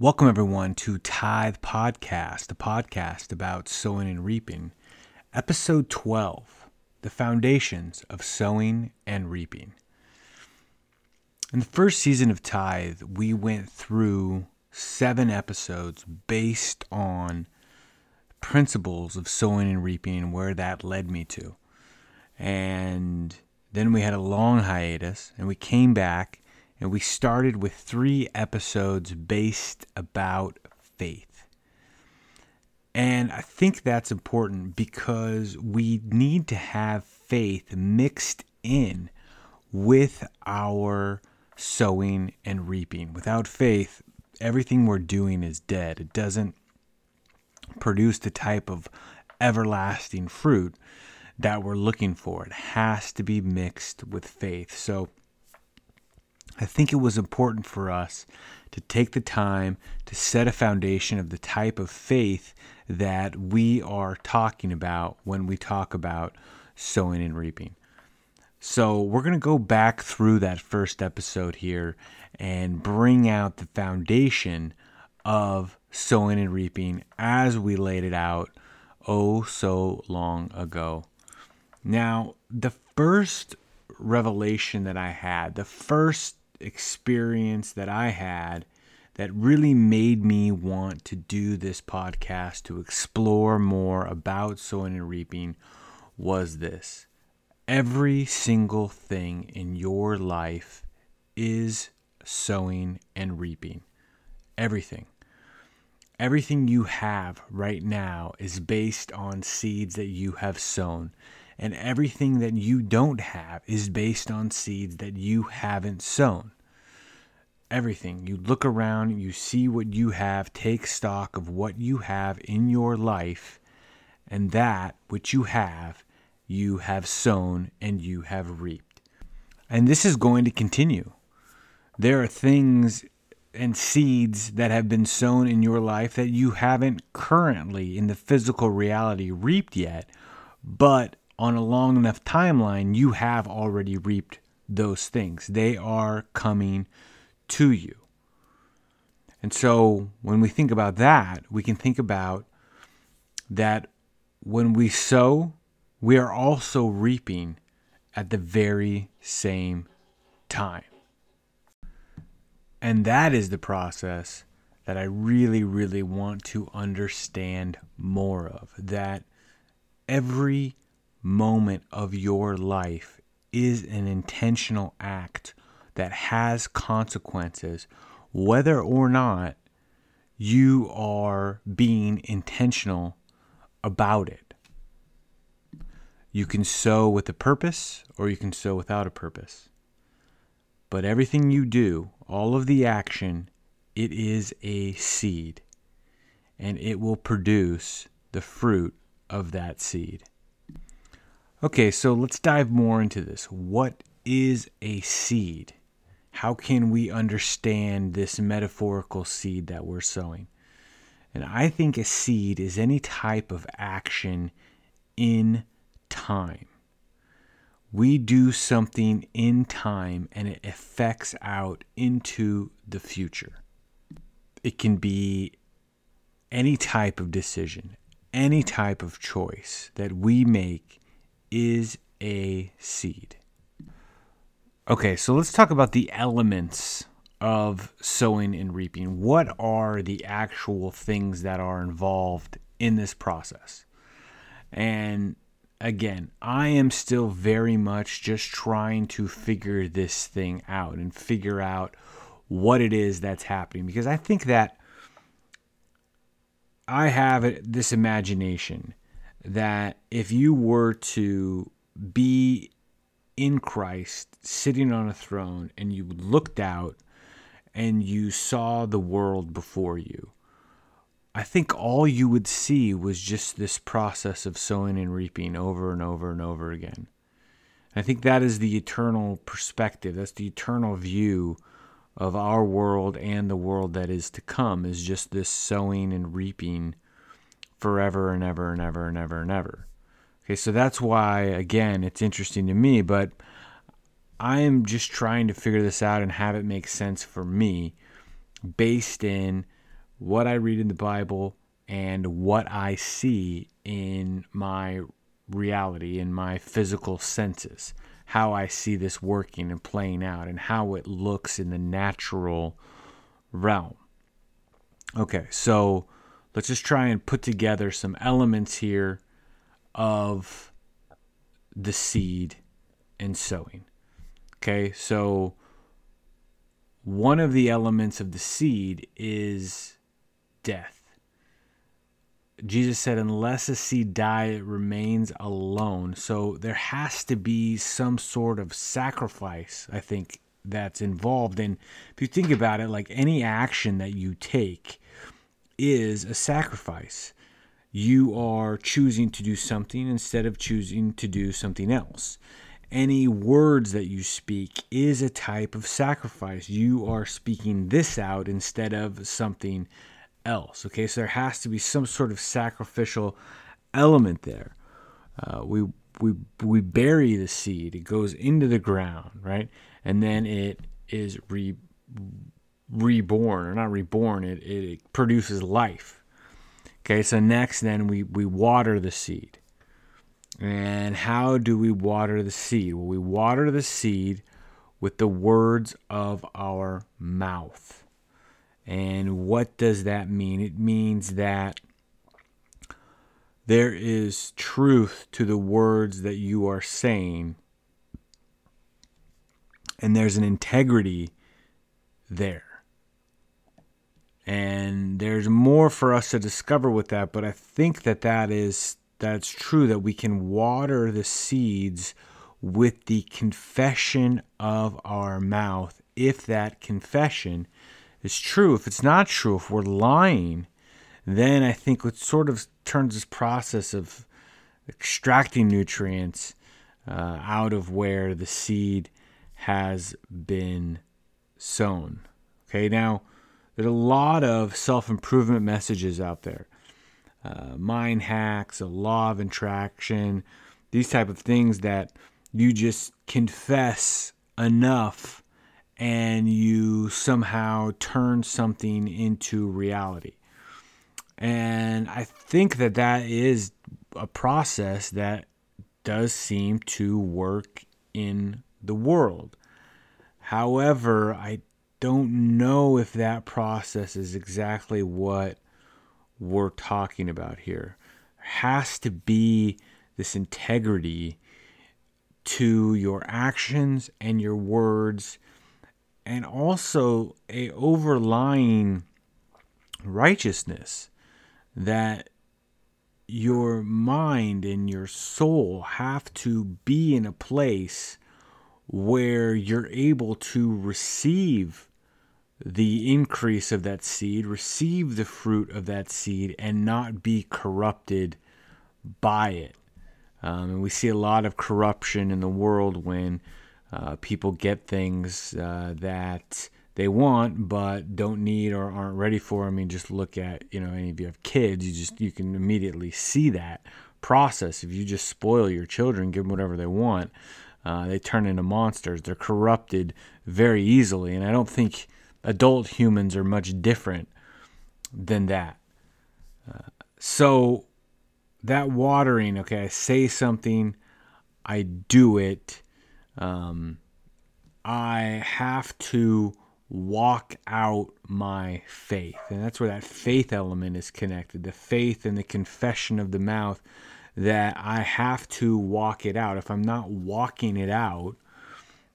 Welcome, everyone, to Tithe Podcast, a podcast about sowing and reaping. Episode 12 The Foundations of Sowing and Reaping. In the first season of Tithe, we went through seven episodes based on principles of sowing and reaping and where that led me to. And then we had a long hiatus and we came back and we started with three episodes based about faith. And I think that's important because we need to have faith mixed in with our sowing and reaping. Without faith, everything we're doing is dead. It doesn't produce the type of everlasting fruit that we're looking for. It has to be mixed with faith. So, I think it was important for us to take the time to set a foundation of the type of faith that we are talking about when we talk about sowing and reaping. So, we're going to go back through that first episode here and bring out the foundation of sowing and reaping as we laid it out oh so long ago. Now, the first revelation that I had, the first experience that I had that really made me want to do this podcast to explore more about sowing and reaping was this. Every single thing in your life is sowing and reaping. Everything. Everything you have right now is based on seeds that you have sown and everything that you don't have is based on seeds that you haven't sown. Everything. You look around, you see what you have, take stock of what you have in your life, and that which you have, you have sown and you have reaped. And this is going to continue. There are things and seeds that have been sown in your life that you haven't currently in the physical reality reaped yet, but on a long enough timeline, you have already reaped those things. They are coming to you. And so when we think about that, we can think about that when we sow, we are also reaping at the very same time. And that is the process that I really, really want to understand more of. That every moment of your life is an intentional act that has consequences, whether or not you are being intentional about it. You can sow with a purpose or you can sow without a purpose. But everything you do, all of the action, it is a seed and it will produce the fruit of that seed. Okay, so let's dive more into this. What is a seed? How can we understand this metaphorical seed that we're sowing? And I think a seed is any type of action in time. We do something in time and it affects out into the future. It can be any type of decision, any type of choice that we make is a seed. Okay, so let's talk about the elements of sowing and reaping. What are the actual things that are involved in this process? And again, I am still very much just trying to figure this thing out and figure out what it is that's happening because I think that I have this imagination that if you were to be in Christ, sitting on a throne, and you looked out and you saw the world before you, I think all you would see was just this process of sowing and reaping over and over and over again. I think that is the eternal perspective. That's the eternal view of our world and the world that is to come is just this sowing and reaping forever and ever and ever and ever and ever. Okay, so that's why, again, it's interesting to me, but I am just trying to figure this out and have it make sense for me based in what I read in the Bible and what I see in my reality, in my physical senses, how I see this working and playing out, and how it looks in the natural realm. Okay, so let's just try and put together some elements here of the seed and sowing. Okay, so one of the elements of the seed is death. Jesus said, unless a seed die, it remains alone. So there has to be some sort of sacrifice, I think, that's involved. And if you think about it, like any action that you take is a sacrifice. You are choosing to do something instead of choosing to do something else. Any words that you speak is a type of sacrifice. You are speaking this out instead of something else. Okay, so there has to be some sort of sacrificial element there. Uh, we we we bury the seed; it goes into the ground, right, and then it is re, reborn or not reborn. It it produces life. Okay, so next, then we we water the seed. And how do we water the seed? Well, we water the seed with the words of our mouth. And what does that mean? It means that there is truth to the words that you are saying, and there's an integrity there. And there's more for us to discover with that, but I think that that is that's true that we can water the seeds with the confession of our mouth if that confession is true. If it's not true, if we're lying, then I think it sort of turns this process of extracting nutrients uh, out of where the seed has been sown. Okay, now there's a lot of self improvement messages out there. Uh, mind hacks, a law of attraction, these type of things that you just confess enough and you somehow turn something into reality. And I think that that is a process that does seem to work in the world. However, I don't know if that process is exactly what we're talking about here. Has to be this integrity to your actions and your words and also a overlying righteousness that your mind and your soul have to be in a place where you're able to receive the increase of that seed, receive the fruit of that seed, and not be corrupted by it. Um, and we see a lot of corruption in the world when uh, people get things uh, that they want but don't need or aren't ready for. I mean, just look at you know any of you have kids, you just you can immediately see that process. If you just spoil your children, give them whatever they want, uh, they turn into monsters. They're corrupted very easily, and I don't think adult humans are much different than that. Uh, so that watering, okay, I say something, I do it um, I have to walk out my faith. And that's where that faith element is connected the faith and the confession of the mouth that I have to walk it out. If I'm not walking it out,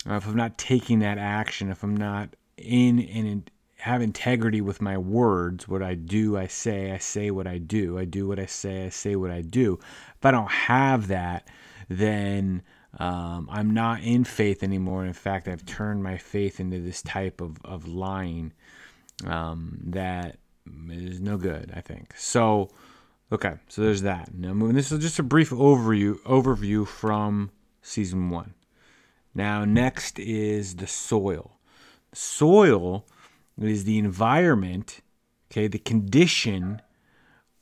if I'm not taking that action, if I'm not in and have integrity with my words, what I do, I say, I say what I do, I do what I say, I say what I do. If I don't have that, then um, I'm not in faith anymore. In fact, I've turned my faith into this type of, of lying um, that is no good, I think. So, okay, so there's that. Now, moving, this is just a brief overview, overview from season one. Now, next is the soil. Soil is the environment, okay, the condition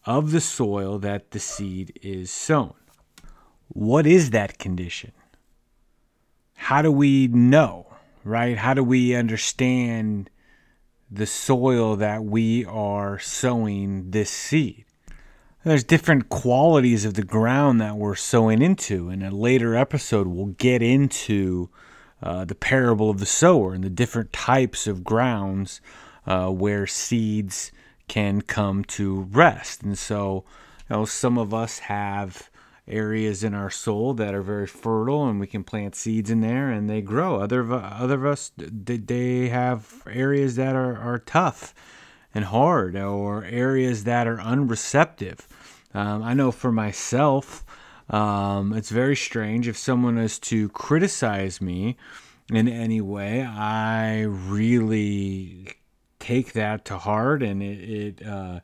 of the soil that the seed is sown. What is that condition? How do we know, right? How do we understand the soil that we are sowing this seed. There's different qualities of the ground that we're sowing into. In a later episode, we'll get into uh, the parable of the sower and the different types of grounds uh, where seeds can come to rest. And so, you know, some of us have areas in our soul that are very fertile and we can plant seeds in there and they grow. Other other of us they have areas that are, are tough and hard or areas that are unreceptive. Um, I know for myself, um, it's very strange if someone is to criticize me in any way. I really take that to heart and it, it uh,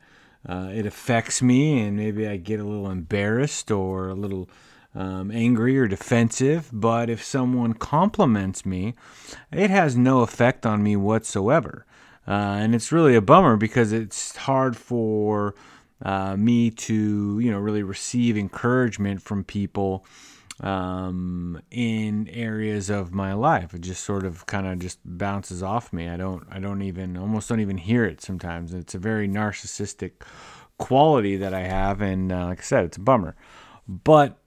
uh, it affects me, and maybe I get a little embarrassed or a little um, angry or defensive. But if someone compliments me, it has no effect on me whatsoever. Uh, and it's really a bummer because it's hard for uh, me to, you know, really receive encouragement from people um, in areas of my life. It just sort of kind of just bounces off me. I don't I don't even almost don't even hear it sometimes. It's a very narcissistic quality that I have, and uh, like I said, it's a bummer. But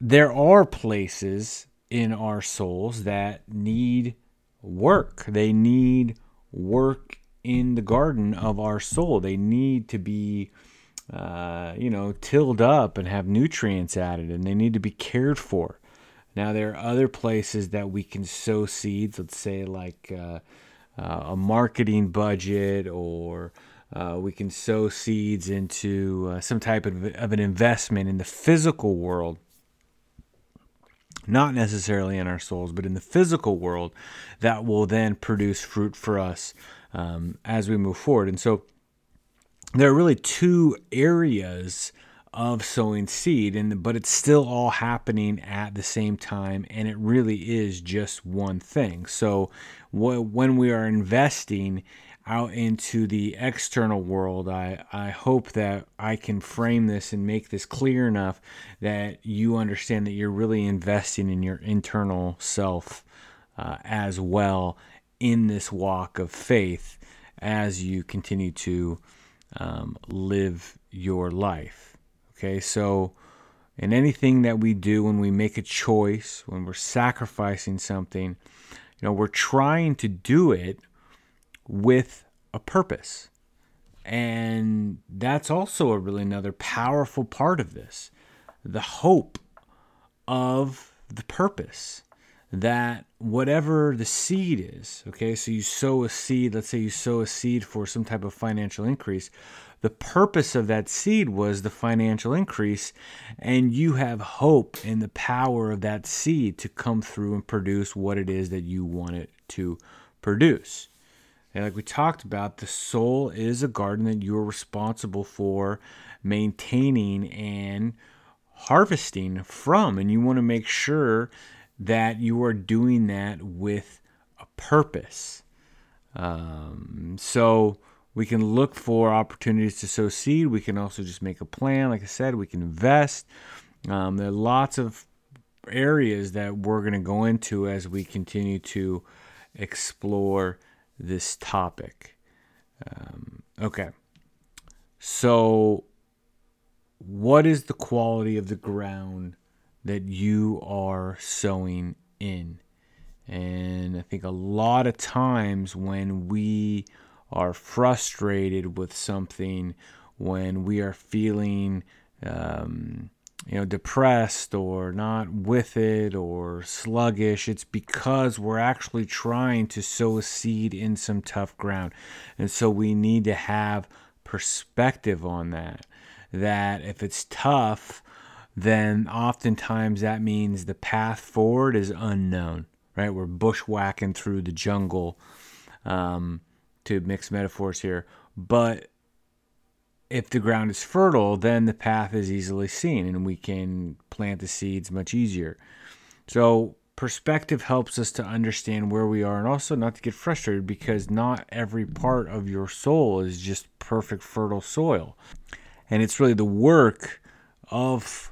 there are places in our souls that need work. They need work in the garden of our soul. They need to be uh, you know, tilled up and have nutrients added, and they need to be cared for. Now, there are other places that we can sow seeds, let's say like uh, uh, a marketing budget, or uh, we can sow seeds into uh, some type of, of an investment in the physical world not necessarily in our souls, but in the physical world, that will then produce fruit for us um, as we move forward. And so, there are really two areas of sowing seed and but it's still all happening at the same time and it really is just one thing so when we are investing out into the external world i i hope that i can frame this and make this clear enough that you understand that you're really investing in your internal self uh, as well in this walk of faith as you continue to um, live your life. Okay, so in anything that we do, when we make a choice, when we're sacrificing something, you know, we're trying to do it with a purpose. And that's also a really another powerful part of this the hope of the purpose that whatever the seed is, okay, so you sow a seed, let's say you sow a seed for some type of financial increase, the purpose of that seed was the financial increase, and you have hope in the power of that seed to come through and produce what it is that you want it to produce. And like we talked about, the soul is a garden that you're responsible for maintaining and harvesting from, and you want to make sure that you are doing that with a purpose. Um, so we can look for opportunities to sow seed. We can also just make a plan. Like I said, we can invest. Um, there are lots of areas that we're going to go into as we continue to explore this topic. Um, okay. So, what is the quality of the ground that you are sowing in. And I think a lot of times when we are frustrated with something, when we are feeling, um, you know, depressed or not with it or sluggish, it's because we're actually trying to sow a seed in some tough ground. And so we need to have perspective on that. That if it's tough, then oftentimes that means the path forward is unknown, right? We're bushwhacking through the jungle, um, to mix metaphors here. But if the ground is fertile, then the path is easily seen and we can plant the seeds much easier. So, perspective helps us to understand where we are and also not to get frustrated because not every part of your soul is just perfect fertile soil. And it's really the work of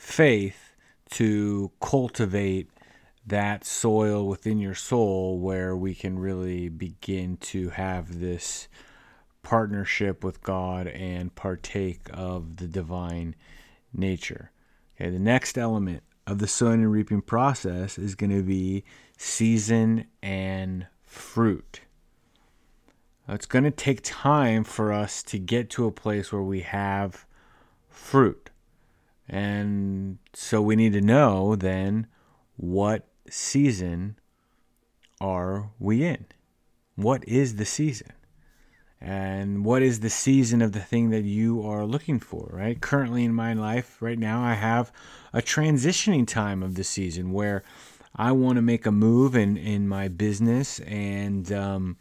faith to cultivate that soil within your soul where we can really begin to have this partnership with God and partake of the divine nature. Okay, the next element of the sowing and reaping process is going to be season and fruit. It's going to take time for us to get to a place where we have fruit. And so we need to know then what season are we in? What is the season? And what is the season of the thing that you are looking for, right? Currently in my life, right now, I have a transitioning time of the season where I want to make a move in, in my business and um,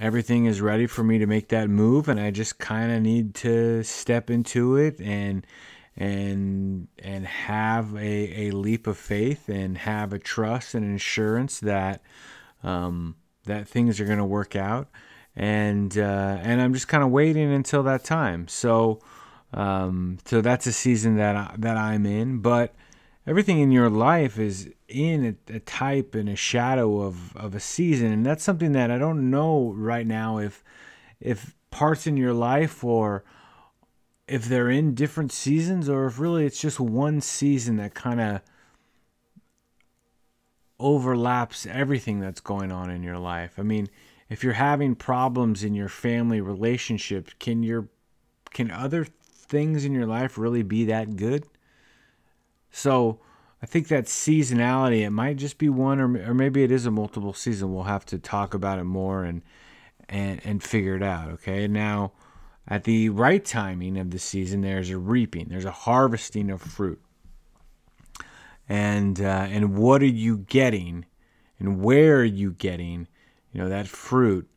everything is ready for me to make that move. And I just kind of need to step into it and and and have a, a leap of faith and have a trust and assurance that um, that things are going to work out. And uh, and I'm just kind of waiting until that time. So um, so that's a season that I, that I'm in. But everything in your life is in a, a type and a shadow of, of a season. And that's something that I don't know right now if if parts in your life or if they're in different seasons or if really it's just one season that kind of overlaps everything that's going on in your life. I mean, if you're having problems in your family relationship, can your can other things in your life really be that good? So, I think that seasonality it might just be one or or maybe it is a multiple season. We'll have to talk about it more and and and figure it out, okay? Now, at the right timing of the season, there's a reaping, there's a harvesting of fruit. And uh, and what are you getting, and where are you getting, you know, that fruit?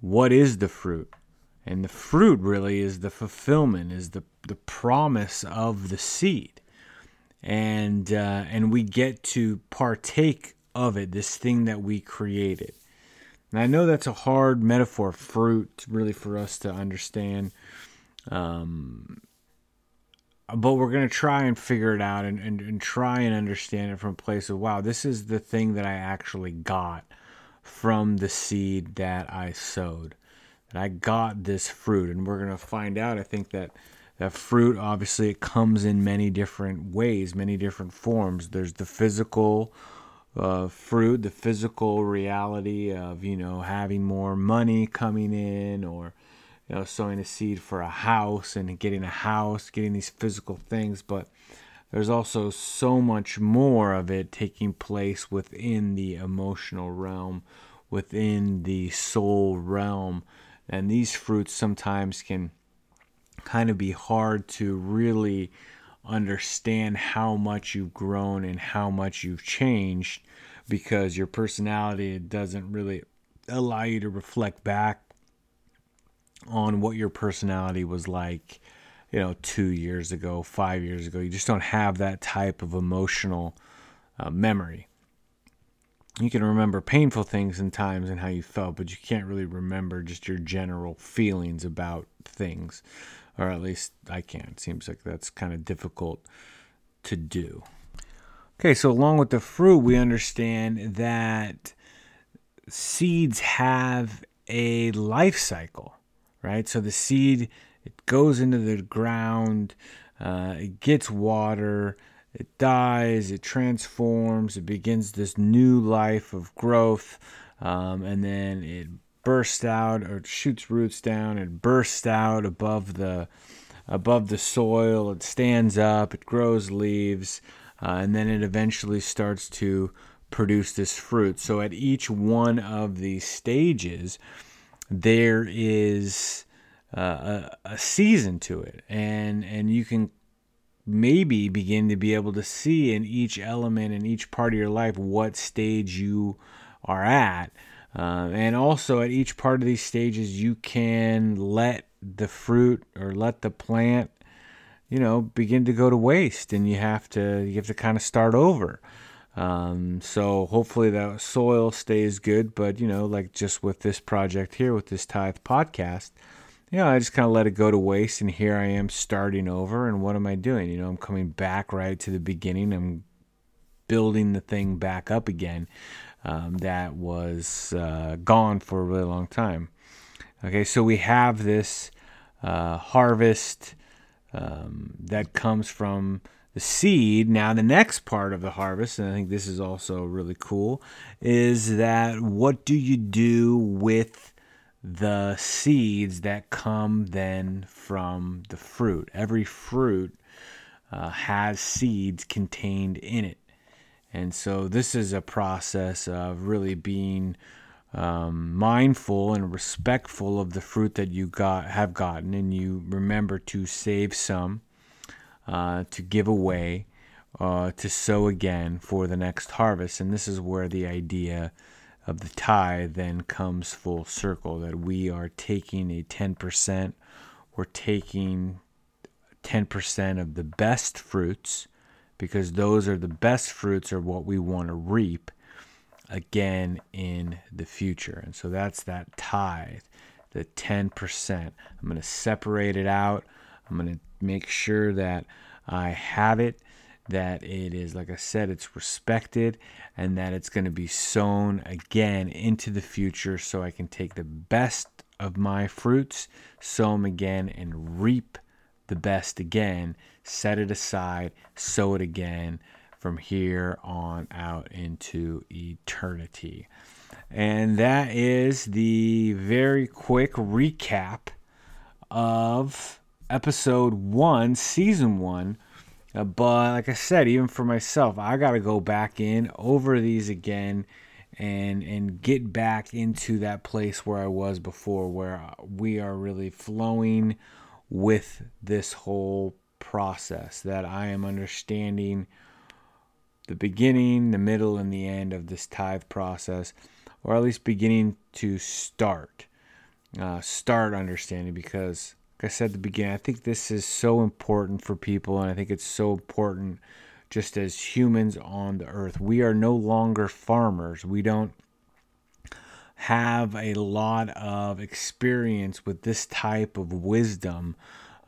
What is the fruit? And the fruit really is the fulfillment, is the the promise of the seed, and uh, and we get to partake of it, this thing that we created. And I know that's a hard metaphor, fruit, really, for us to understand. Um, but we're going to try and figure it out and, and, and try and understand it from a place of, wow, this is the thing that I actually got from the seed that I sowed. And I got this fruit. And we're going to find out, I think, that that fruit obviously it comes in many different ways, many different forms. There's the physical uh, fruit, the physical reality of you know having more money coming in, or you know sowing a seed for a house and getting a house, getting these physical things. But there's also so much more of it taking place within the emotional realm, within the soul realm, and these fruits sometimes can kind of be hard to really understand how much you've grown and how much you've changed because your personality doesn't really allow you to reflect back on what your personality was like, you know, two years ago, five years ago. You just don't have that type of emotional uh, memory. You can remember painful things and times and how you felt, but you can't really remember just your general feelings about things or at least I can't. It seems like that's kind of difficult to do. Okay, so along with the fruit, we understand that seeds have a life cycle, right? So the seed it goes into the ground, uh, it gets water, it dies, it transforms, it begins this new life of growth, um, and then it bursts out or shoots roots down and bursts out above the above the soil. It stands up, it grows leaves, uh, and then it eventually starts to produce this fruit. So at each one of these stages, there is uh, a, a season to it, and and you can maybe begin to be able to see in each element in each part of your life what stage you are at uh, and also at each part of these stages, you can let the fruit or let the plant, you know, begin to go to waste, and you have to you have to kind of start over. Um, so hopefully the soil stays good, but you know, like just with this project here, with this tithe podcast, you know, I just kind of let it go to waste, and here I am starting over. And what am I doing? You know, I'm coming back right to the beginning. I'm building the thing back up again um, that was uh, gone for a really long time. Okay, so we have this uh, harvest um, that comes from the seed. Now, the next part of the harvest, and I think this is also really cool, is that what do you do with the seeds that come then from the fruit? Every fruit uh, has seeds contained in it. And so, this is a process of really being um, mindful and respectful of the fruit that you got have gotten, and you remember to save some uh, to give away, uh, to sow again for the next harvest. And this is where the idea of the tithe then comes full circle that we are taking a 10%, we're taking 10% of the best fruits because those are the best fruits are what we want to reap again in the future. And so that's that tithe, the 10%. I'm going to separate it out. I'm going to make sure that I have it, that it is, like I said, it's respected, and that it's going to be sown again into the future so I can take the best of my fruits, sow them again, and reap the best again, set it aside, sow it again from here on out into eternity. And that is the very quick recap of episode one, season one. Uh, but like I said, even for myself, I got to go back in over these again and and get back into that place where I was before, where we are really flowing with this whole process. That I am understanding the beginning, the middle, and the end of this tithe process, or at least beginning to start. Uh, start understanding because like I said at the beginning, I think this is so important for people, and I think it's so important just as humans on the earth. We are no longer farmers. We don't have a lot of experience with this type of wisdom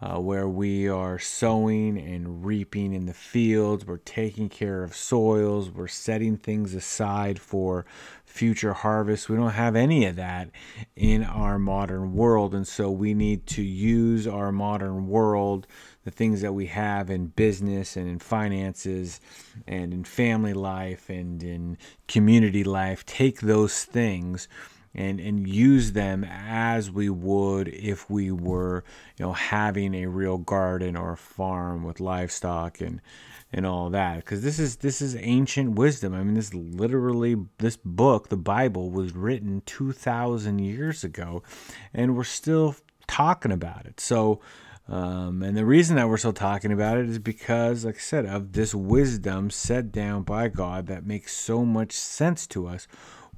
uh, where we are sowing and reaping in the fields, we're taking care of soils, we're setting things aside for future harvests. We don't have any of that in our modern world, and so we need to use our modern world, the things that we have in business and in finances and in family life and in community life, take those things and and use them as we would if we were you know having a real garden or a farm with livestock and and all that. Because this is this is ancient wisdom. I mean this literally this book the bible was written 2000 years ago and we're still talking about it. So um, and the reason that we're still talking about it is because, like I said, of this wisdom set down by God that makes so much sense to us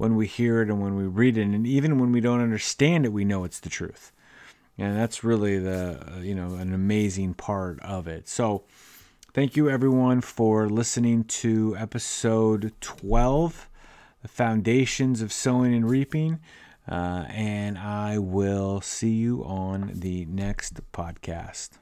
when we hear it and when we read it, and even when we don't understand it, we know it's the truth. And that's really the uh, you know an amazing part of it. So, thank you everyone for listening to episode 12, the foundations of sowing and reaping. Uh, and I will see you on the next podcast.